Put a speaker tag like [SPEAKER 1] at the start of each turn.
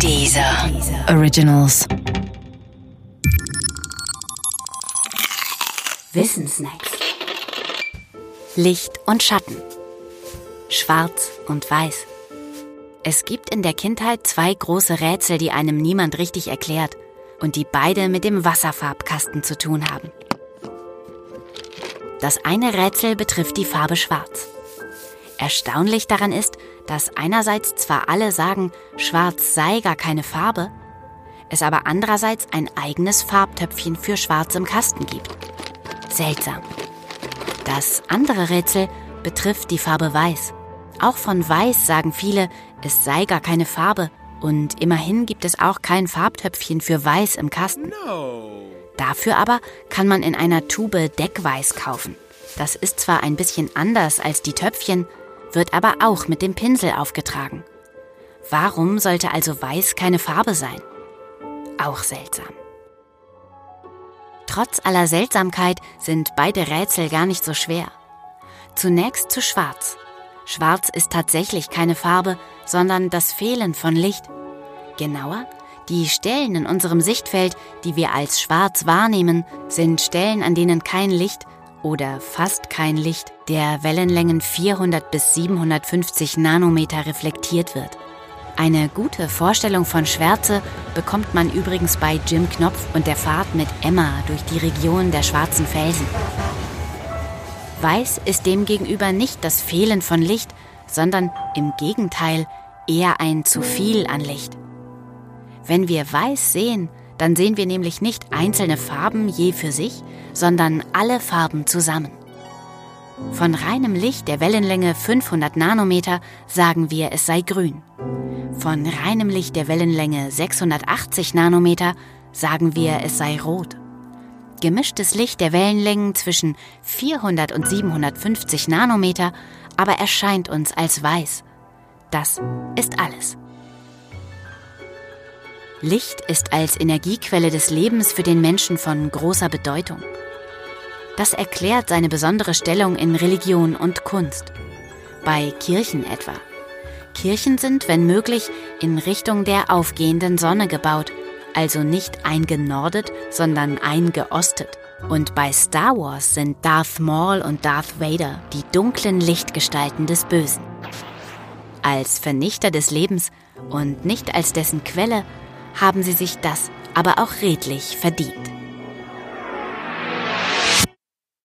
[SPEAKER 1] Dieser Originals.
[SPEAKER 2] Wissensnacks. Licht und Schatten. Schwarz und Weiß. Es gibt in der Kindheit zwei große Rätsel, die einem niemand richtig erklärt und die beide mit dem Wasserfarbkasten zu tun haben. Das eine Rätsel betrifft die Farbe Schwarz. Erstaunlich daran ist, dass einerseits zwar alle sagen, Schwarz sei gar keine Farbe, es aber andererseits ein eigenes Farbtöpfchen für Schwarz im Kasten gibt. Seltsam. Das andere Rätsel betrifft die Farbe Weiß. Auch von Weiß sagen viele, es sei gar keine Farbe und immerhin gibt es auch kein Farbtöpfchen für Weiß im Kasten. Dafür aber kann man in einer Tube Deckweiß kaufen. Das ist zwar ein bisschen anders als die Töpfchen, wird aber auch mit dem Pinsel aufgetragen. Warum sollte also Weiß keine Farbe sein? Auch seltsam. Trotz aller Seltsamkeit sind beide Rätsel gar nicht so schwer. Zunächst zu Schwarz. Schwarz ist tatsächlich keine Farbe, sondern das Fehlen von Licht. Genauer, die Stellen in unserem Sichtfeld, die wir als schwarz wahrnehmen, sind Stellen, an denen kein Licht oder fast kein Licht der Wellenlängen 400 bis 750 Nanometer reflektiert wird. Eine gute Vorstellung von Schwärze bekommt man übrigens bei Jim Knopf und der Fahrt mit Emma durch die Region der schwarzen Felsen. Weiß ist demgegenüber nicht das Fehlen von Licht, sondern im Gegenteil eher ein zu viel an Licht. Wenn wir Weiß sehen, dann sehen wir nämlich nicht einzelne Farben je für sich, sondern alle Farben zusammen. Von reinem Licht der Wellenlänge 500 Nanometer sagen wir, es sei grün. Von reinem Licht der Wellenlänge 680 Nanometer sagen wir, es sei rot. Gemischtes Licht der Wellenlängen zwischen 400 und 750 Nanometer aber erscheint uns als weiß. Das ist alles. Licht ist als Energiequelle des Lebens für den Menschen von großer Bedeutung. Das erklärt seine besondere Stellung in Religion und Kunst. Bei Kirchen etwa. Kirchen sind, wenn möglich, in Richtung der aufgehenden Sonne gebaut, also nicht eingenordet, sondern eingeostet. Und bei Star Wars sind Darth Maul und Darth Vader die dunklen Lichtgestalten des Bösen. Als Vernichter des Lebens und nicht als dessen Quelle haben sie sich das aber auch redlich verdient.